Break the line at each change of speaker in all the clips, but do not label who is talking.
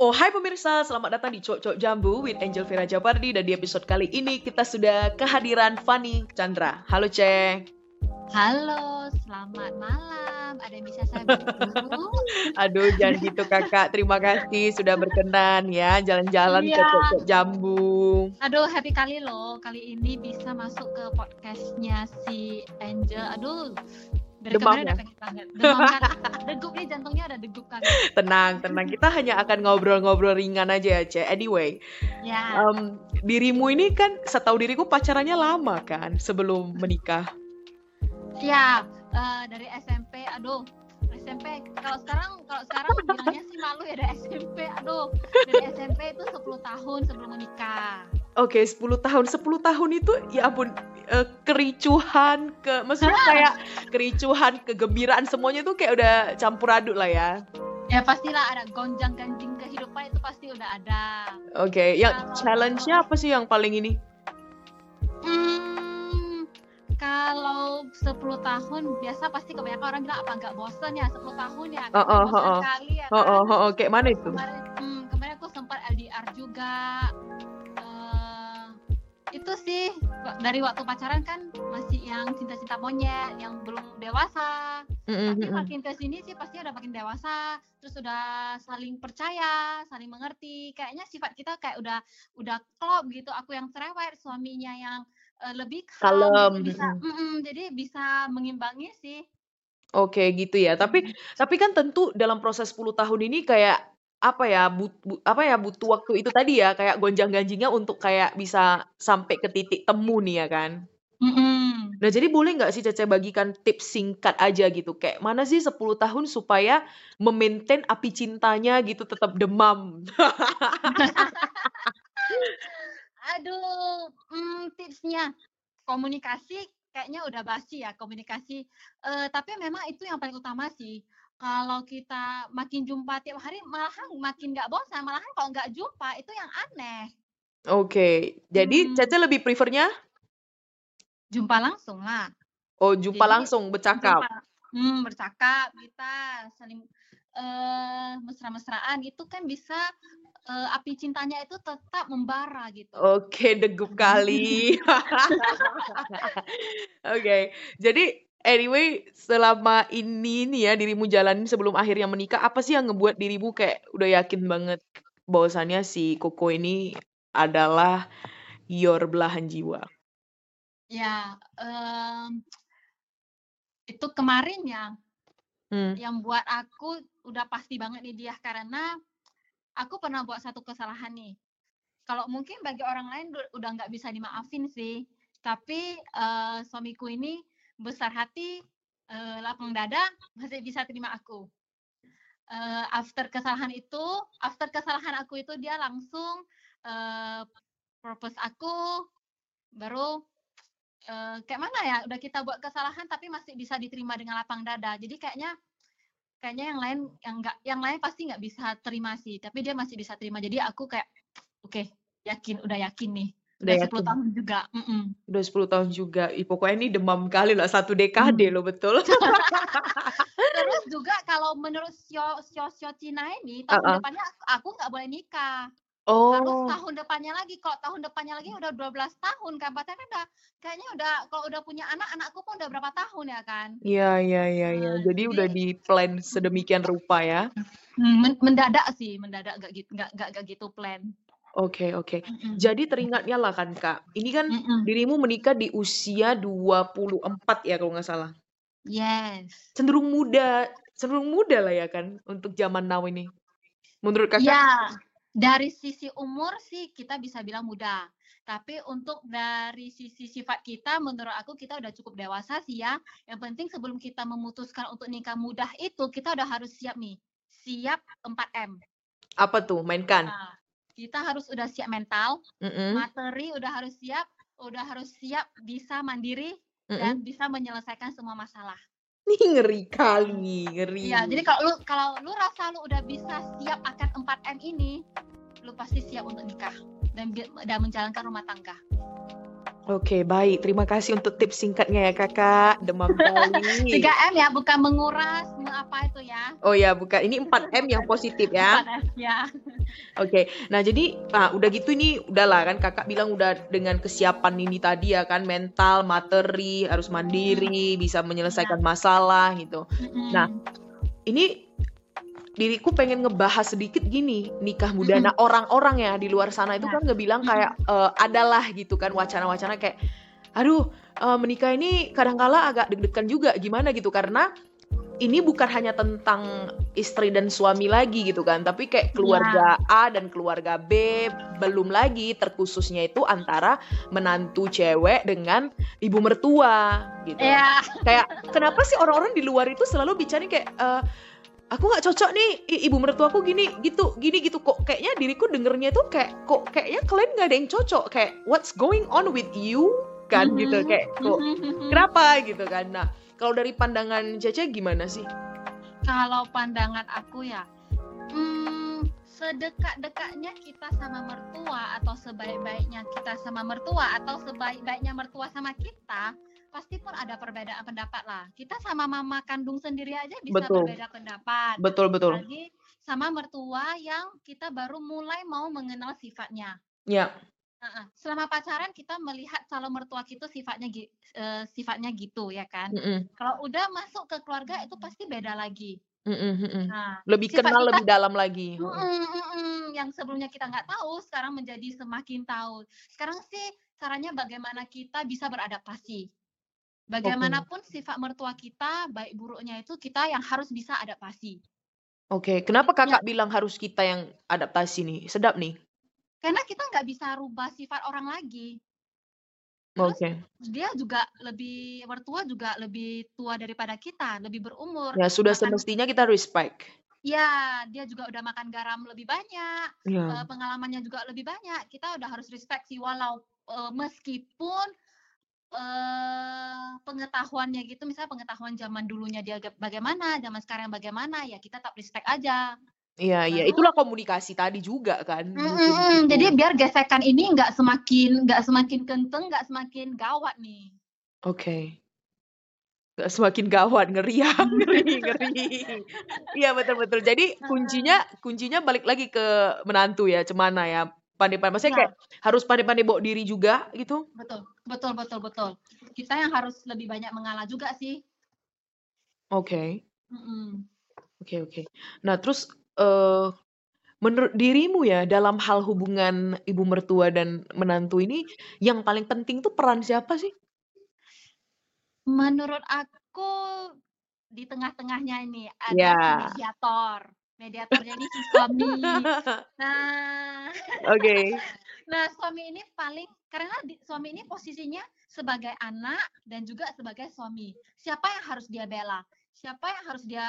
Oh hai pemirsa, selamat datang di Cok Cok Jambu with Angel Vera Jabardi dan di episode kali ini kita sudah kehadiran Fanny Chandra. Halo Ceng.
Halo, selamat malam. Ada yang bisa saya bantu?
Aduh jangan gitu kakak, terima kasih sudah berkenan ya jalan-jalan ke
Iya.
Cok Cok Jambu.
Aduh, happy kali loh. Kali ini bisa masuk ke podcastnya si Angel. Aduh, dari
Demam
kemarin
ya?
udah pengen banget. Demam kan? Degup nih jantungnya ada degup kan.
Tenang, tenang. Kita hanya akan ngobrol-ngobrol ringan aja ya Cek. Anyway,
Ya,
em, dirimu ini kan setahu diriku pacarannya lama kan sebelum menikah.
ya eh, dari SMP. Aduh, SMP. Kalau sekarang, kalau sekarang bilangnya sih malu ya dari SMP. Aduh, dari SMP itu 10 tahun sebelum menikah.
Oke, 10 tahun. 10 tahun itu ya ampun eh, kericuhan ke maksudnya kayak kericuhan, kegembiraan semuanya tuh kayak udah campur aduk lah ya.
Ya pastilah ada gonjang ganjing kehidupan itu pasti udah ada.
Oke, yang
Kalau-
challenge-nya apa sih yang paling ini?
Hmm, kalau 10 tahun biasa pasti kebanyakan orang bilang apa nggak bosen ya 10 tahun ya
Oh, oh,
bosen
oh, oh.
kali ya
Oh,
kan?
oh, oh, oh, kayak mana itu?
kemarin hmm, kemarin aku sempat LDR juga itu sih dari waktu pacaran kan masih yang cinta-cinta monyet yang belum dewasa.
Mm,
tapi makin ke sini sih pasti udah makin dewasa terus udah saling percaya saling mengerti. Kayaknya sifat kita kayak udah udah klop gitu. Aku yang cerewet suaminya yang eh, lebih calm,
Kalem,
bisa
mm.
mm-mm, jadi bisa mengimbangi sih.
Oke, gitu ya. Tapi tapi kan tentu dalam proses 10 tahun ini kayak apa ya but, bu- apa ya butuh waktu itu tadi ya kayak gonjang-ganjingnya untuk kayak bisa sampai ke titik temu nih ya kan.
Mm-mm.
Nah, jadi boleh nggak sih Cece bagikan tips singkat aja gitu? Kayak mana sih 10 tahun supaya memaintain api cintanya gitu tetap demam?
aduh mm, tipsnya komunikasi kayaknya udah basi ya komunikasi Eh, tapi memang itu yang paling utama sih kalau kita makin jumpa tiap hari malahan makin nggak bosan malahan kalau nggak jumpa itu yang aneh
Oke, jadi
Hmm.
Cece lebih prefernya
jumpa langsung lah
oh jumpa
Jadi,
langsung bercakap.
Jumpa, hmm, bercakap kita saling eh mesra-mesraan itu kan bisa eh, api cintanya itu tetap membara gitu
Oke, degup kali. Oke, jadi anyway, selama ini nih ya dirimu jalanin sebelum akhirnya menikah, apa sih yang ngebuat dirimu kayak udah yakin banget bahwasannya si Koko ini adalah your belahan jiwa?
Ya, em, itu kemarin ya,
Hmm.
yang buat aku udah pasti banget nih dia karena aku pernah buat satu kesalahan nih. Kalau mungkin bagi orang lain udah nggak bisa dimaafin sih, tapi eh, suamiku ini besar hati, eh, lapang dada, masih bisa terima aku. Eh, after kesalahan itu, after kesalahan aku itu dia langsung eh, propose aku, baru eh, kayak mana ya udah kita buat kesalahan tapi masih bisa diterima dengan lapang dada. Jadi kayaknya kayaknya yang lain yang enggak yang lain pasti nggak bisa terima sih tapi dia masih bisa terima. Jadi aku kayak oke yakin udah yakin nih
Udah
udah 10
yakin?
tahun juga mm-mm.
Udah 10 tahun juga. Ih, pokoknya ini demam kali lah, satu dekade
Hmm.
loh, betul?
terus juga kalau menurut sio sio sio Cina ini tahun
Uh-uh.
depannya aku- nggak boleh nikah harus
Oh,
tahun depannya lagi kalau tahun depannya lagi udah 12 tahun kan berarti kan udah kayaknya udah kalau udah punya anak anakku pun udah berapa tahun ya kan
iya, iya, iya, iya.
Nah,
Jadi udah
jadi-
di plan sedemikian rupa ya.
Men- mendadak sih mendadak gak gitu nggak nggak nggak gitu plan
Oke, oke.
Mm-mm.
Jadi teringatnya lah kan, Kak. Ini kan
Mm-mm.
dirimu menikah di usia 24 ya kalau nggak salah.
yes
Cenderung muda, cenderung muda lah ya kan untuk zaman now ini. Menurut kakak?
ya dari sisi umur sih kita bisa bilang muda tapi untuk dari sisi sifat kita menurut aku kita udah cukup dewasa sih ya yang penting sebelum kita memutuskan untuk nikah mudah itu kita udah harus siap nih siap 4M
Apa tuh? Mainkan.
Kita harus udah siap mental
Mm-mm,
materi udah harus siap udah harus siap bisa mandiri
mm-mm.
dan bisa menyelesaikan semua masalah
Nih ngeri kali, ngeri.
Iya, jadi kalau lu kalau lu rasa lu udah bisa siap akan 4M ini, lu pasti siap untuk nikah dan dan menjalankan rumah tangga.
Oke, baik. Terima kasih untuk tips singkatnya ya, Kakak. Demam kali.
3M ya, bukan menguras, me- apa itu ya.
Oh ya, bukan. Ini 4M yang positif ya.
4M ya.
Oke, nah jadi nah udah gitu ini udahlah kan kakak bilang udah dengan kesiapan ini tadi ya kan mental, materi, harus mandiri, bisa menyelesaikan masalah gitu.
Mm-mm.
Nah, ini diriku pengen ngebahas sedikit gini nikah muda. Nah orang-orang ya di luar sana itu
Ya.
kan ngebilang kayak eh, adalah gitu kan wacana-wacana kayak, aduh eh, menikah ini kadangkala agak deg-degan juga gimana gitu karena ini bukan hanya tentang istri dan suami lagi gitu kan, tapi kayak keluarga A dan keluarga B, belum lagi terkhususnya itu antara menantu cewek dengan ibu mertua gitu.
Iya.
Kayak kenapa sih orang-orang di luar itu selalu bicara kayak eh, aku nggak cocok nih ibu mertuaku gini gitu gini gitu. Kok kayaknya diriku dengernya tuh kayak kok kayaknya kalian nggak ada yang cocok. Kayak what's going on with you? Kan gitu
Mhm.
kayak kok
Mhm.
kenapa gitu kan. Nah kalau dari pandangan Cece gimana sih?
Kalau pandangan aku ya, hmm, sedekat-dekatnya kita sama mertua atau sebaik-baiknya kita sama mertua atau sebaik-baiknya mertua sama kita, pasti pun ada perbedaan pendapat lah. Kita sama mama kandung sendiri aja bisa
Betul.
berbeda pendapat.
betul betul
Lagi sama mertua yang kita baru mulai mau mengenal sifatnya.
ya.
Selama pacaran kita melihat calon mertua kita sifatnya eh, sifatnya gitu ya kan.
Mm-mm.
Kalau udah masuk ke keluarga itu pasti beda lagi.
Mm-mm, mm-mm.
Nah,
lebih kenal
kita-
lebih dalam lagi
mm-mm, mm-mm, yang sebelumnya kita nggak tahu sekarang menjadi semakin tahu. Sekarang sih caranya bagaimana kita bisa beradaptasi. Bagaimanapun sifat mertua kita, baik buruknya itu kita yang harus bisa adaptasi.
oke kenapa
Ya.
kakak bilang harus kita yang adaptasi nih sedap nih
Karena kita nggak bisa rubah sifat orang lagi.
oke
Terus dia juga lebih mertua juga lebih tua daripada kita, lebih berumur.
ya sudah
Makan-
semestinya kita respect
Ya, dia juga udah makan garam lebih banyak,
ya
pengalamannya juga lebih banyak. Kita udah harus respect sih walau eh, meskipun eh pengetahuannya gitu, misalnya pengetahuan zaman dulunya dia ga- bagaimana, zaman sekarang bagaimana, ya kita tetap respect aja.
Iya, iya, itulah komunikasi tadi juga kan.
Mm, mm, mm.
gitu.
Jadi biar gesekan ini nggak semakin nggak semakin kenceng, nggak semakin gawat nih.
Oke. Nggak Semakin gawat, ngeri ya, ngeri, ngeri. Iya betul-betul. Jadi kuncinya, kuncinya balik lagi ke menantu ya, cemana ya. Pandai-pandai, maksudnya
Ya.
kayak harus pandai-pandai bawa diri juga gitu.
Betul, betul, betul, betul. Kita yang harus lebih banyak mengalah juga sih.
Oke, oke, oke. Nah terus, eh menurut dirimu ya, dalam hal hubungan ibu mertua dan menantu ini, yang paling penting tuh peran siapa sih?
Menurut aku di tengah-tengahnya ini ada si mediator. Mediatornya ini si suami. Nah,
Oke.
nah suami ini paling karena di- suami ini posisinya sebagai anak dan juga sebagai suami. Siapa yang harus dia bela? Siapa yang harus dia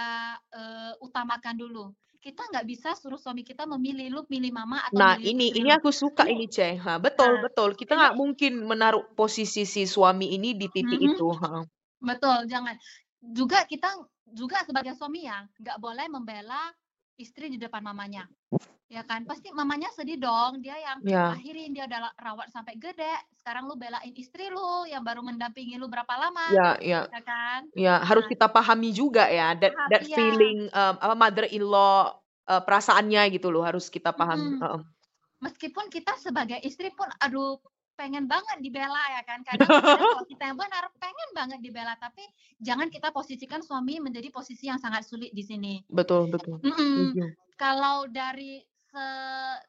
eh, utamakan dulu? Kita nggak bisa suruh suami kita memilih lu pilih mama atau
Nah,
milih
ini ini aku suka
Ini-
Ceh. Ha, betul,
Nah,
betul. Kita nggak mungkin menaruh posisi si suami ini di titik
Mhm.
itu. Ha.
Betul, jangan. Juga kita juga sebagai suami ya, nggak boleh membela istri di depan mamanya. Ya kan? Pasti mamanya sedih dong, dia yang
Ya,
akhirin dia udah rawat sampai gede, sekarang lu belain istri lu yang baru mendampingi lu berapa lama,
ya, ya,
ya kan?
ya. Harus
Nah,
kita pahami juga ya, that that
iya.
feeling um, apa mother-in-law uh, perasaannya gitu loh, harus kita pahami.
Mm-mm.
Heeh.
Meskipun kita sebagai istri pun, aduh pengen banget dibela ya kan kadang kalau kita yang benar pengen banget dibela tapi jangan kita posisikan suami menjadi posisi yang sangat sulit di sini
Betul, betul.
Mm-mm.
Setuju.
kalau dari se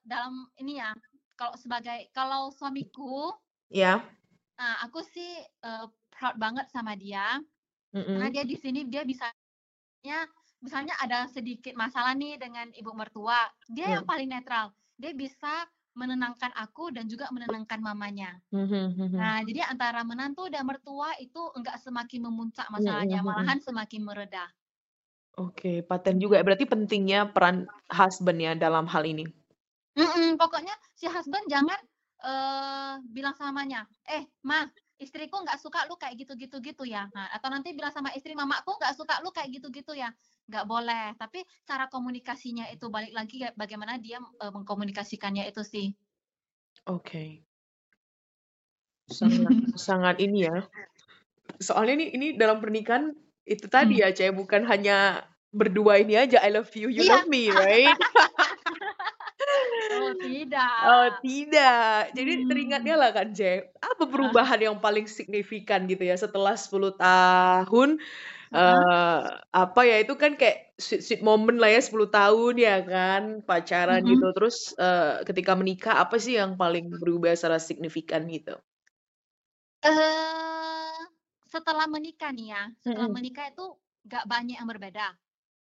dalam ini ya kalau sebagai kalau suamiku
Ya.
nah, aku sih eh, proud banget sama dia karena
Mm-mm.
dia di sini dia bisa misalnya ada sedikit masalah nih dengan ibu mertua dia
Ya.
yang paling netral dia bisa menenangkan aku dan juga menenangkan mamanya
Mhm, mhm.
nah jadi antara menantu dan mertua itu enggak semakin memuncak masalahnya malahan semakin mereda
Oke, paten juga. ya. Berarti pentingnya peran husband ya dalam hal ini.
Mm-mm, pokoknya si husband jangan eh bilang samanya, eh mah istriku nggak suka lu kayak gitu-gitu gitu ya. Nah, atau nanti bilang sama istri mamaku nggak suka lu kayak gitu-gitu ya. Nggak boleh. Tapi cara komunikasinya itu balik lagi ya bagaimana dia eh, mengkomunikasikannya itu sih.
Oke. Sangat sangat ini ya. Soalnya ini ini dalam pernikahan itu tadi
Hmm.
ya, Ceh, bukan hanya berdua ini aja I love you, you
Iya.
love me, right?
tidak.
Oh, tidak. Jadi
Hmm.
teringatnya lah kan, Je, apa
Ah.
perubahan yang paling signifikan gitu ya setelah 10 tahun,
Heeh.
eee, apa ya, itu kan kayak sweet sweet moment lah ya 10 tahun ya kan, pacaran
Mhm.
gitu. Terus, eee, ketika menikah apa sih yang paling berubah secara signifikan gitu?
Eee, setelah menikah nih ya, setelah menikah itu nggak banyak yang berbeda.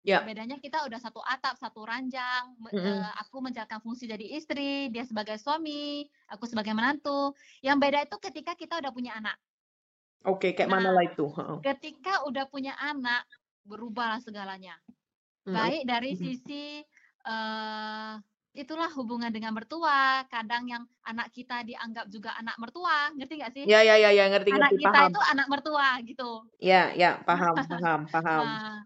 Ya.
Bedanya kita udah satu atap, satu ranjang, me
Mhm.
eee, aku menjalankan fungsi jadi istri, dia sebagai suami, aku sebagai menantu. Yang beda itu ketika kita udah punya anak.
Oke, kayak mana
Nah,
lah itu? Heeh.
ketika udah punya anak, berubahlah segalanya. Baik dari sisi, eee, itulah hubungan dengan mertua, kadang yang anak kita dianggap juga anak mertua, ngerti nggak sih?
Ya ya ya ya, ngerti
Anak
ngerti,
kita
paham.
itu anak mertua gitu.
Ya ya, paham paham paham.
Nah,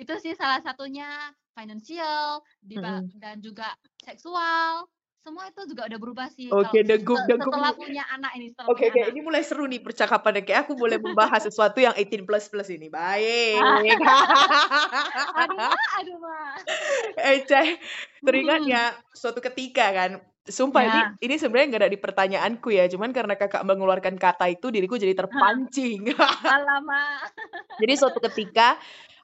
itu sih salah satunya financial,
Mhm.
dan juga seksual, semua itu juga udah berubah sih
Oke,
kalau
deguk
se
deguk
setelah punya anak ini,
Oke oke,
anak.
ini mulai seru nih percakapannya, kayak aku boleh membahas sesuatu yang 18+ plus ini, baik.
Aduh, Ma aduh, Ma.
Eh, Ceh, teringat ya suatu ketika kan, sumpah ini
Ya.
ini sebenarnya nggak ada di pertanyaanku ya, cuman karena Kakak mengeluarkan kata itu diriku jadi terpancing.
Alamak.
Jadi suatu ketika,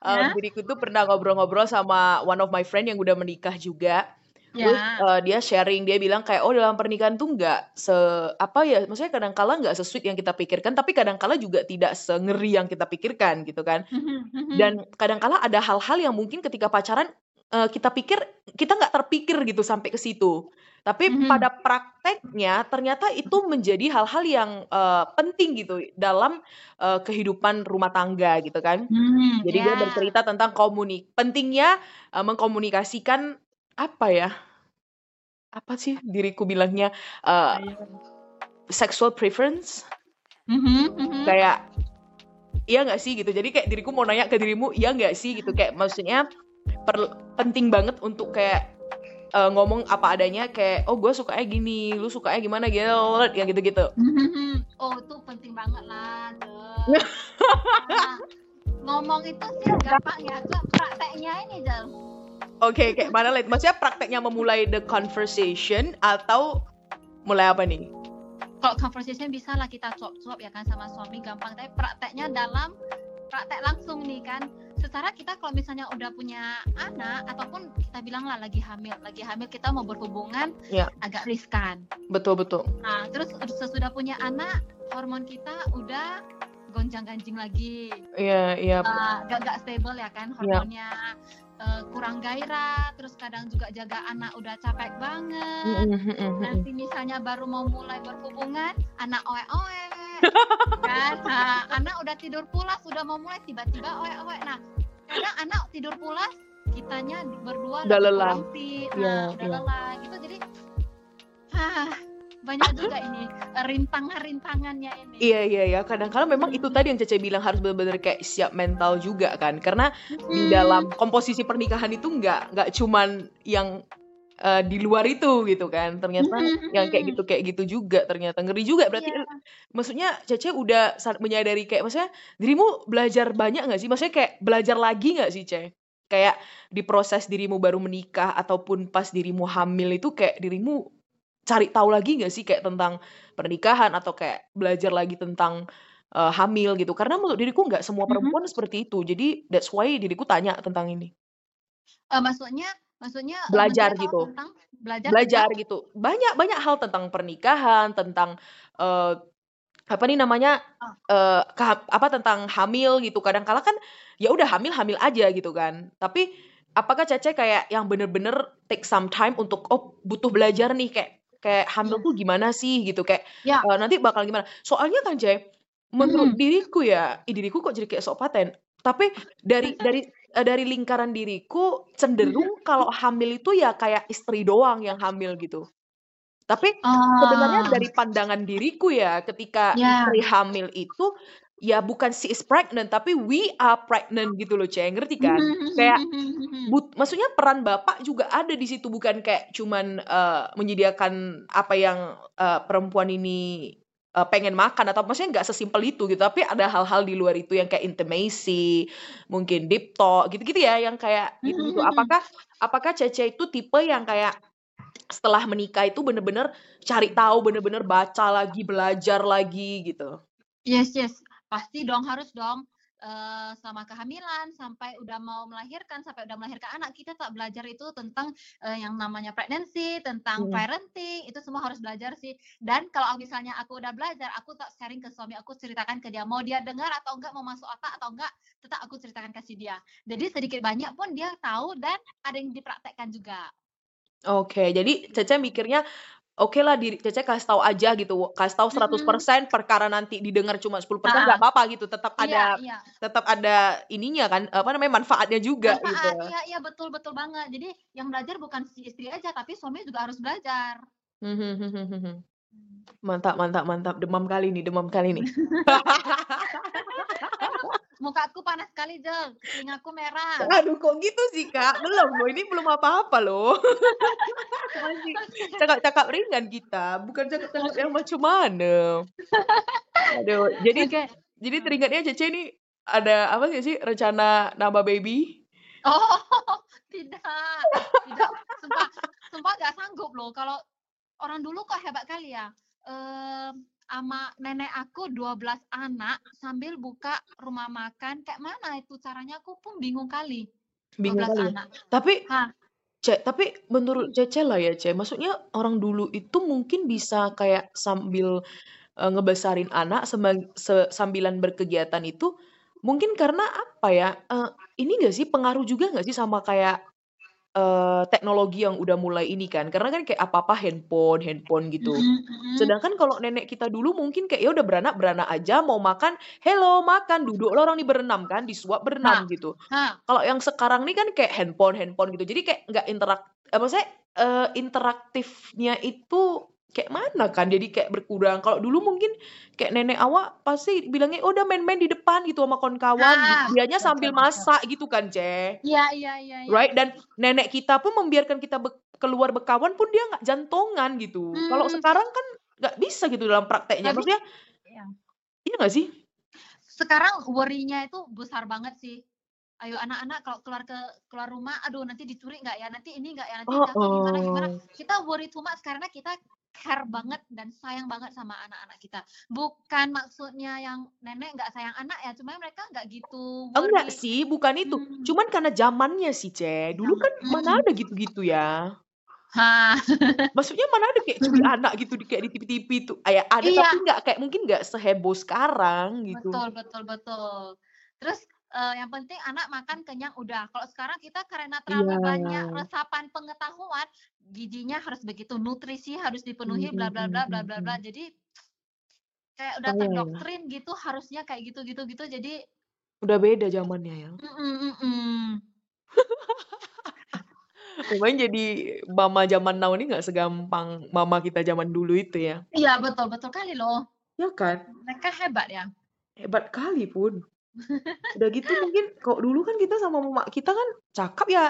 Ya.
mmm, diriku tuh pernah ngobrol-ngobrol sama one of my friend yang udah menikah juga. Terus,
Ya.
eee, dia sharing, dia bilang kayak, "Oh, dalam pernikahan tuh nggak se apa ya, maksudnya kadang kala nggak se-sweet yang kita pikirkan, tapi kadang kala juga tidak sengeri yang kita pikirkan," gitu kan.
Mhm mhm.
Dan kadang kala ada hal-hal yang mungkin ketika pacaran, eee, kita pikir kita nggak terpikir gitu sampai ke situ. Tapi
Mhm.
pada prakteknya ternyata itu menjadi hal-hal yang, eee, penting gitu dalam, eee, kehidupan rumah tangga gitu kan.
Hmm,
Jadi dia
ya.
bercerita tentang komuni pentingnya, eee, mengkomunikasikan apa ya, apa sih diriku bilangnya,
Ayo.
sexual preference?
Mhm mhm.
Kayak, iya nggak sih gitu. Jadi kayak diriku mau nanya ke dirimu, iya nggak sih gitu. Kayak maksudnya perl penting banget untuk kayak, eee, ngomong apa adanya kayak, "Oh, gue sukanya gini, lu sukanya gimana?" Gitu, yang gitu-gitu.
Mhm mhm. Oh, itu penting banget lah. Nah, ngomong itu sih gampang ya, prakteknya ini, Jel.
Oke, kayak mana Lid? Maksudnya prakteknya memulai the conversation atau mulai apa nih?
Kalau conversation bisa lah kita cuap-cuap ya kan sama suami gampang, tapi prakteknya dalam praktek langsung nih kan. Secara kita kalau misalnya udah punya anak ataupun kita bilang lah lagi hamil, lagi hamil kita mau berhubungan
Ya.
agak riskan.
Betul betul.
Nah, terus sesudah punya anak, hormon kita udah gonjang-ganjing lagi.
Iya iya.
Eh, gak gak stable ya kan
Iya.
hormonnya eh, kurang gairah, terus kadang juga jaga anak udah capek banget. Nanti misalnya baru mau mulai berhubungan, anak oe-oe, kan? Nah, anak udah tidur pulas, udah mau mulai tiba-tiba oe-oe. Nah, kadang anak tidur pulas, kitanya berdua
Udah lelah. Iya,
nah udah
iya.
lelah gitu. Jadi, ah, banyak juga ini eh, rintangan-rintangannya ini.
Iya iya ya, kadang-kala memang itu tadi yang Cece bilang harus benar-benar kayak siap mental juga kan. Karena di
Hmm.
dalam komposisi pernikahan itu nggak nggak cuman yang eh, di luar itu gitu kan. Ternyata
Mhm,
yang kayak gitu kayak gitu juga ternyata ngeri juga berarti
Iya.
maksudnya Cece udah menyadari kayak maksudnya dirimu belajar banyak nggak sih? Maksudnya kayak belajar lagi nggak sih, Ce? Kayak di proses dirimu baru menikah ataupun pas dirimu hamil itu kayak dirimu cari tahu lagi nggak sih kayak tentang pernikahan atau kayak belajar lagi tentang eh, hamil gitu? Karena menurut diriku nggak semua perempuan seperti itu. Jadi that's why diriku tanya tentang ini.
Eh, maksudnya maksudnya eh,
Belajar gitu.
tentang belajar
Belajar
tentang
gitu. Banyak banyak hal tentang pernikahan, tentang eh, apa nih namanya
Oh.
eh, keha- apa tentang hamil gitu. Kadang-kala kan ya udah hamil-hamil aja gitu kan. Tapi apakah Cece kayak yang bener-bener take some time untuk oh butuh belajar nih kayak kayak hamil
Iya.
tuh gimana sih gitu kayak
Ya.
eh, nanti bakal gimana? Soalnya kan Ce, menurut
Mhm.
diriku ya, diriku kok jadi kayak sok paten. Tapi dari dari eh, dari lingkaran diriku cenderung kalau hamil itu ya kayak istri doang yang hamil gitu. Tapi sebenarnya
Oh,
dari pandangan diriku ya, ketika
ya.
istri hamil itu ya bukan she is pregnant, tapi we are pregnant gitu loh, Ceng. Ngerti kan? Kayak
Mhm.
but, maksudnya peran bapak juga ada di situ, bukan kayak cuman eh, menyediakan apa yang eh, perempuan ini eh, pengen makan atau maksudnya nggak sesimpel itu gitu, tapi ada hal-hal di luar itu yang kayak intimacy, mungkin deep talk gitu-gitu ya, yang kayak gitu-gitu.
Mhm.
Apakah apakah Cece itu tipe yang kayak setelah menikah itu bener-bener cari tahu, bener-bener baca lagi, belajar lagi gitu?
Yes yes, pasti dong, harus dong. Eee, selama kehamilan, sampai udah mau melahirkan, sampai udah melahirkan anak, kita tak belajar itu tentang, eee, yang namanya pregnancy, tentang
Mhm.
parenting, itu semua harus belajar sih. Dan kalau misalnya aku udah belajar, aku tak sharing ke suami aku, ceritakan ke dia. Mau dia dengar atau enggak, mau masuk otak atau enggak, tetap aku ceritakan kasih dia. Jadi sedikit banyak pun dia tahu dan ada yang dipraktekkan juga.
Oke, jadi Cece mikirnya, okelah diri Cece kasih tahu aja gitu, kasih tahu seratus
Mhm.
persen perkara nanti didengar cuma 10%
Heeh.
nggak apa-apa gitu, tetap
Iya
ada
iya.
tetap ada ininya kan, apa namanya, manfaatnya juga gitu.
Manfaat, iya iya, betul betul banget. Jadi yang belajar bukan si istri aja, tapi suami juga harus belajar.
Mhm mhm.
Mmm.
Mantap mantap mantap, demam kali nih demam kali nih.
Aduh, mukaku panas sekali, Jel, telingaku merah.
Aduh, kok gitu sih, Kak? Belum loh, ini belum apa-apa loh. Masih cakap-cakap ringan kita, bukan cakap-cakap yang macam mana. Aduh, jadi
Oke.
jadi teringatnya Cece nih, ada apa nggak sih, rencana nambah baby?
Oh, tidak tidak, sumpah sumpah nggak sanggup loh, kalau orang dulu kok hebat kali ya, mmm, ama nenek aku 12 anak sambil buka rumah makan, kayak mana itu caranya, aku pun bingung kali,
Bingung
12
kali ya?
anak.
Tapi,
Hah.
Ce, tapi menurut. Cece lah ya, Ce, maksudnya orang dulu itu mungkin bisa kayak sambil, eee, ngebesarin anak sambilan berkegiatan itu, mungkin karena apa ya, eee, ini nggak sih, pengaruh juga nggak sih sama kayak, eee, teknologi yang udah mulai ini kan, karena kan kayak apa-apa handphone handphone gitu.
Mhm mhm.
Sedangkan kalau nenek kita dulu mungkin kayak ya udah beranak-beranak aja, mau makan, "Hello, makan," duduklah orang nih berenam kan, disuap
Nah,
berenam gitu.
nah.
Kalau yang sekarang nih kan kayak handphone handphone gitu, jadi kayak nggak interak eee, maksudnya, eee, interaktifnya itu kayak mana kan, jadi kayak berkurang. Kalau dulu mungkin kayak nenek awak pasti bilangnya, "Udah main-main di depan gitu sama kawan-kawan,"
Nah,
dianya sambil
betul.
masak gitu kan, Ce.
Iya iya iya iya.
Right? Dan nenek kita pun membiarkan kita bek keluar berkawan pun dia nggak jantongan gitu. Kalau
Mmm.
sekarang kan nggak bisa gitu dalam prakteknya,
Tapi
maksudnya
iya.
iya nggak sih?
Sekarang worry-nya itu besar banget sih. Ayo anak-anak kalau keluar ke keluar rumah, aduh nanti dicuri nggak ya, nanti ini nggak ya, nanti jatuh gimana gimana.
Heeh.
Kita worry much karena kita care banget dan sayang banget sama anak-anak kita. Bukan maksudnya yang nenek nggak sayang anak ya, cuma mereka nggak gitu
Enggak
worry.
sih, bukan itu.
Mmm.
Cuman karena zamannya sih, Ce. Dulu kan mana
mhm.
ada gitu-gitu ya.
Hah.
Maksudnya mana ada kayak curi anak gitu di kayak di TV-TV itu. Kayak ada tapi
Iya.
nggak kayak mungkin nggak seheboh sekarang gitu.
Betul betul betul. Terus, eee, yang penting anak makan kenyang udah. Kalau sekarang kita karena terlalu banyak
Iya.
resapan pengetahuan, gizinya harus begitu, nutrisi harus dipenuhi, bla bla bla bla bla bla. Jadi kayak udah terdoktrin gitu, harusnya kayak gitu gitu gitu, jadi
Udah beda zamannya ya.
Mhm mhm.
Pokoknya jadi mama zaman now ini nggak segampang mama kita zaman dulu itu ya.
Iya, betul betul kali loh.
Ya kan?
Mereka hebat ya.
Hebat kali pun. Udah gitu mungkin kalau dulu kan kita sama mama kita kan cakap ya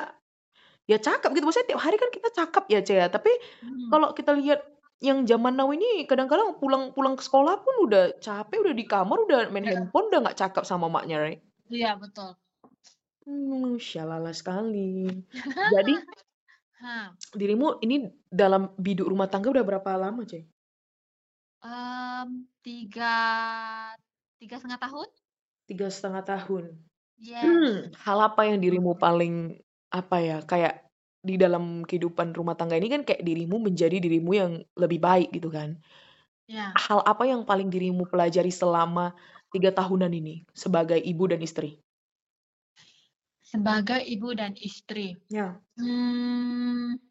ya cakap gitu, maksudnya tiap hari kan kita cakap ya, Ce, ya. Tapi
Mhm.
kalau kita lihat yang zaman now ini kadang-kadang pulang pulang ke sekolah pun udah capek, udah di kamar, udah main
Heeh.
handphone, udah nggak cakap sama maknya, right?
Iya, betul.
Hmm, syalala sekali. Jadi
Hah.
dirimu ini dalam biduk rumah tangga udah berapa lama, Ce?
Mmm, 3 3,5 tahun.
3,5 tahun.
Yes.
Hmm, hal apa yang dirimu paling, apa ya, kayak di dalam kehidupan rumah tangga ini kan kayak dirimu menjadi dirimu yang lebih baik gitu kan.
Iya.
Hal apa yang paling dirimu pelajari selama 3 tahunan ini sebagai ibu dan istri?
Sebagai ibu dan istri.
Ya.
Mmm.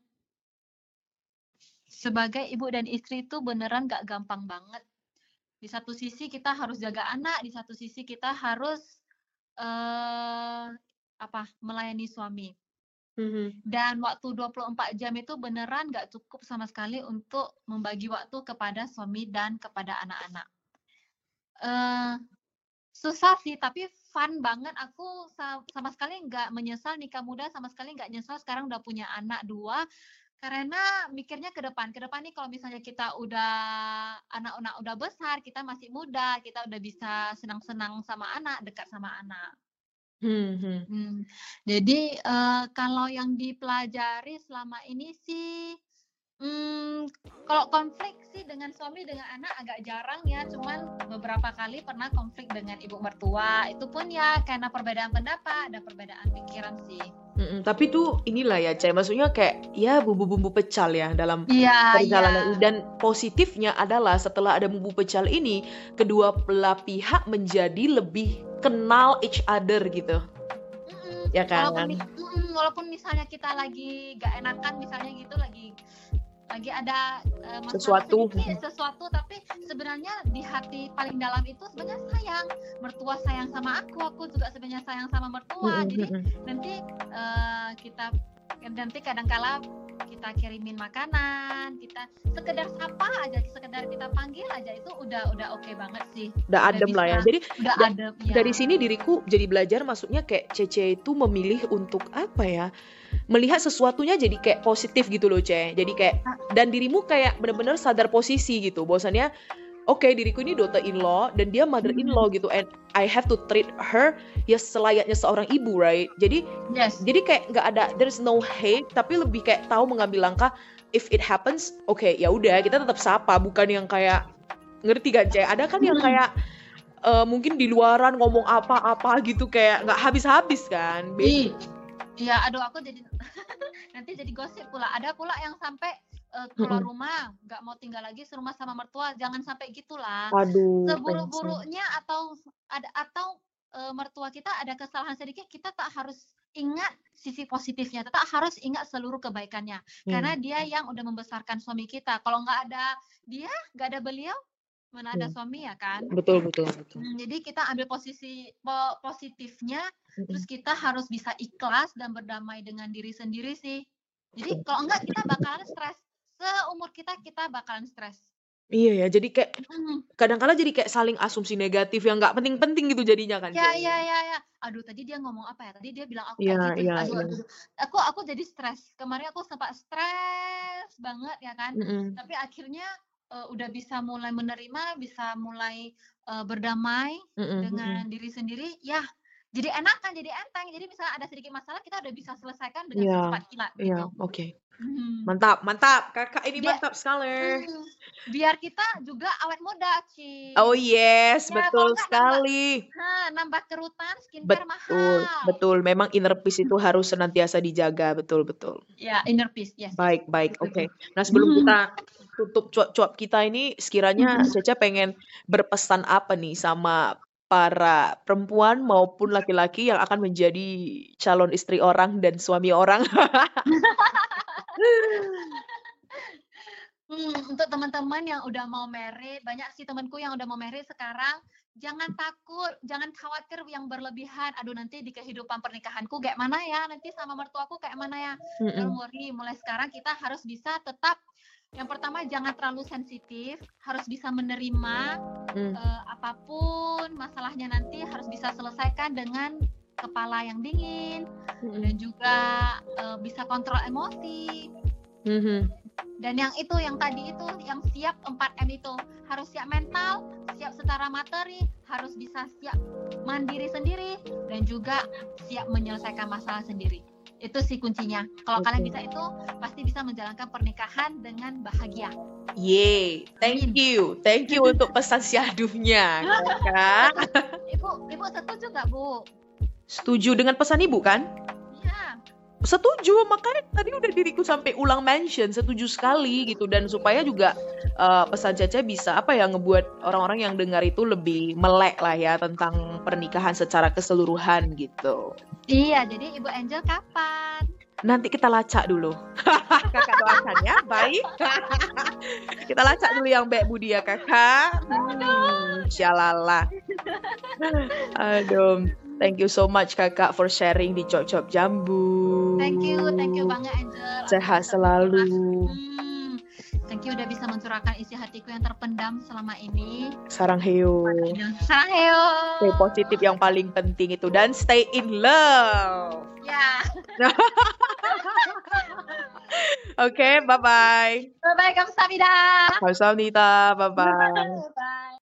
Sebagai ibu dan istri itu beneran nggak gampang banget. Di satu sisi kita harus jaga anak, di satu sisi kita harus, eee, apa, melayani suami.
Mhm.
Dan waktu 24 jam itu beneran nggak cukup sama sekali untuk membagi waktu kepada suami dan kepada anak-anak. Eee, susah sih, tapi fun banget. Aku sa sama sekali nggak menyesal nikah muda, sama sekali nggak nyesal sekarang udah punya anak 2, karena mikirnya ke depan. Ke depan nih kalau misalnya kita udah anak-anak udah besar, kita masih muda, kita udah bisa senang-senang sama anak, dekat sama anak.
Hmm hmm.
Mmm, jadi, eee, kalau yang dipelajari selama ini sih kalau konflik sih dengan suami dengan anak agak jarang ya cuman beberapa kali pernah konflik dengan ibu mertua itu pun ya karena perbedaan pendapat ada perbedaan pikiran sih
Mm-mm, tapi tuh inilah ya, Cai. Maksudnya kayak ya bumbu-bumbu pecal ya dalam
iya
perjalanan ini. Dan positifnya adalah setelah ada bumbu pecal ini, kedua belah pihak menjadi lebih kenal each other gitu.
Mm-mm.
Ya kan?
walaupun mm, walaupun misalnya kita lagi gak enakan misalnya gitu lagi lagi ada masalah
Sesuatu.
sedikit, sesuatu tapi sebenarnya di hati paling dalam itu sebenarnya sayang mertua sayang sama aku aku juga sebenarnya sayang sama mertua
Mm-mm,
jadi
mm-mm.
nanti eh, kita nanti kadangkala kita kirimin makanan kita sekedar sapa aja sekedar kita panggil aja itu udah udah oke banget sih.
Udah
Udah
adem lah ya.
bisa.
Jadi
udah
Da-
adem ya
dari sini diriku jadi belajar maksudnya kayak Cece itu memilih untuk apa ya? Melihat sesuatunya jadi kayak positif gitu loh Ce jadi kayak dan dirimu kayak bener-bener sadar posisi gitu. Bahwasannya oke diriku ini daughter in law dan dia mother in law gitu. And I have to treat her ya selayaknya seorang ibu right? Jadi
yes.
jadi kayak nggak ada there's no hate tapi lebih kayak tahu mengambil langkah. If it happens oke ya udah kita tetap sapa bukan yang kayak ngerti gak cek? Ada kan yang
Hmm.
kayak eh, mungkin di luaran ngomong apa-apa gitu kayak nggak habis-habis kan?
Iya, aduh aku jadi nanti jadi gosip pula. Ada pula yang sampai eh, keluar rumah, nggak mau tinggal lagi serumah sama mertua. Jangan sampai gitulah.
aduh
Seburuk-buruknya atau ada atau eh, mertua kita ada kesalahan sedikit, kita tak harus ingat sisi positifnya, tetap harus ingat seluruh kebaikannya.
Hmm.
Karena dia yang udah membesarkan suami kita. Kalau nggak ada dia, nggak ada beliau, mana ada
Hmm.
suami ya kan?
betul betul betul
Hmm, jadi kita ambil posisi po- positifnya
Mm-mm.
terus kita harus bisa ikhlas dan berdamai dengan diri sendiri sih. Jadi kalau enggak kita bakalan stres. Seumur kita kita bakalan stres.
iya ya jadi kayak
Hmm,
kadang-kala jadi kayak saling asumsi negatif yang nggak penting-penting gitu jadinya kan
Ya
Cek.
ya ya ya. Aduh tadi dia ngomong apa ya? Tadi dia bilang aku
Iya,
kayak gitu.
iya,
aduh,
iya.
aduh. Aku aku jadi stres. Kemarin aku sempat stres banget ya kan.
Mm-mm.
Tapi akhirnya eh, udah bisa mulai menerima, bisa mulai eh, berdamai
Mm-mm,
dengan diri sendiri. Ya, jadi enakan, jadi enteng. Jadi misalnya ada sedikit masalah kita udah bisa selesaikan dengan
Iya,
secepat kilat
iya
gitu.
oke
Hmm.
mantap mantap kakak ini
Dia-
mantap sekali
Hmm, biar kita juga awet muda, Ci.
Oh yes,
Ya,
betul sekali.
Hah, nambah kerutan, skincare
Betul,
mahal.
betul. Memang inner peace itu harus senantiasa dijaga, betul, betul.
Ya, inner peace, yes.
Baik, baik, oke. Nah, sebelum
Hmm.
kita tutup cuap-cuap kita ini, sekiranya
Hmm.
Caca pengen berpesan apa nih sama para perempuan maupun laki-laki yang akan menjadi calon istri orang dan suami orang?
Hmm, untuk teman-teman yang udah mau married, banyak sih temanku yang udah mau married sekarang, jangan takut, jangan khawatir yang berlebihan. Aduh nanti di kehidupan pernikahanku kayak mana ya, nanti sama mertuaku kayak mana ya. Don't
Mm-mm.
worry, mulai sekarang kita harus bisa tetap yang pertama jangan terlalu sensitif, harus bisa menerima
Mm.
eh, apa pun masalahnya nanti harus bisa selesaikan dengan kepala yang dingin
Mm-mm.
dan juga eh, bisa kontrol emosi.
Mhm.
Dan yang itu, yang tadi itu, yang siap 4M itu harus siap mental, siap secara materi, harus bisa siap mandiri sendiri, dan juga siap menyelesaikan masalah sendiri. Itu sih kuncinya. Kalau kalian
Oke.
bisa itu, pasti bisa menjalankan pernikahan dengan bahagia.
Yeay, thank
Amin.
you. Thank you untuk pesan syahduhnya, Kakak.
Ibu, ibu setuju nggak bu?
Setuju dengan pesan ibu kan?
Iya.
Setuju, makanya tadi udah diriku sampai ulang mention, setuju sekali gitu dan supaya juga eh, pesan Caca bisa apa ya ngebuat orang-orang yang dengar itu lebih melek lah ya tentang pernikahan secara keseluruhan gitu.
Iya, jadi Ibu Angel kapan?
Nanti kita lacak dulu. kakak doakan ya, baik. kita lacak dulu yang baik budi ya kakak. Hmm, syalala. Aduh, thank you so much kakak for sharing di Cop Cop Jambu.
Thank you, thank you banget Angel.
Sehat selalu.
Hmm, thank you udah bisa mencurahkan isi hatiku yang terpendam selama ini.
Sarang heo.
Saranghayo.
Stay positif yang paling penting itu dan stay in love.
Ya.
Oke, bye bye.
Bye bye kamsahamnida.
Kamsahamnida, bye bye.
Bye.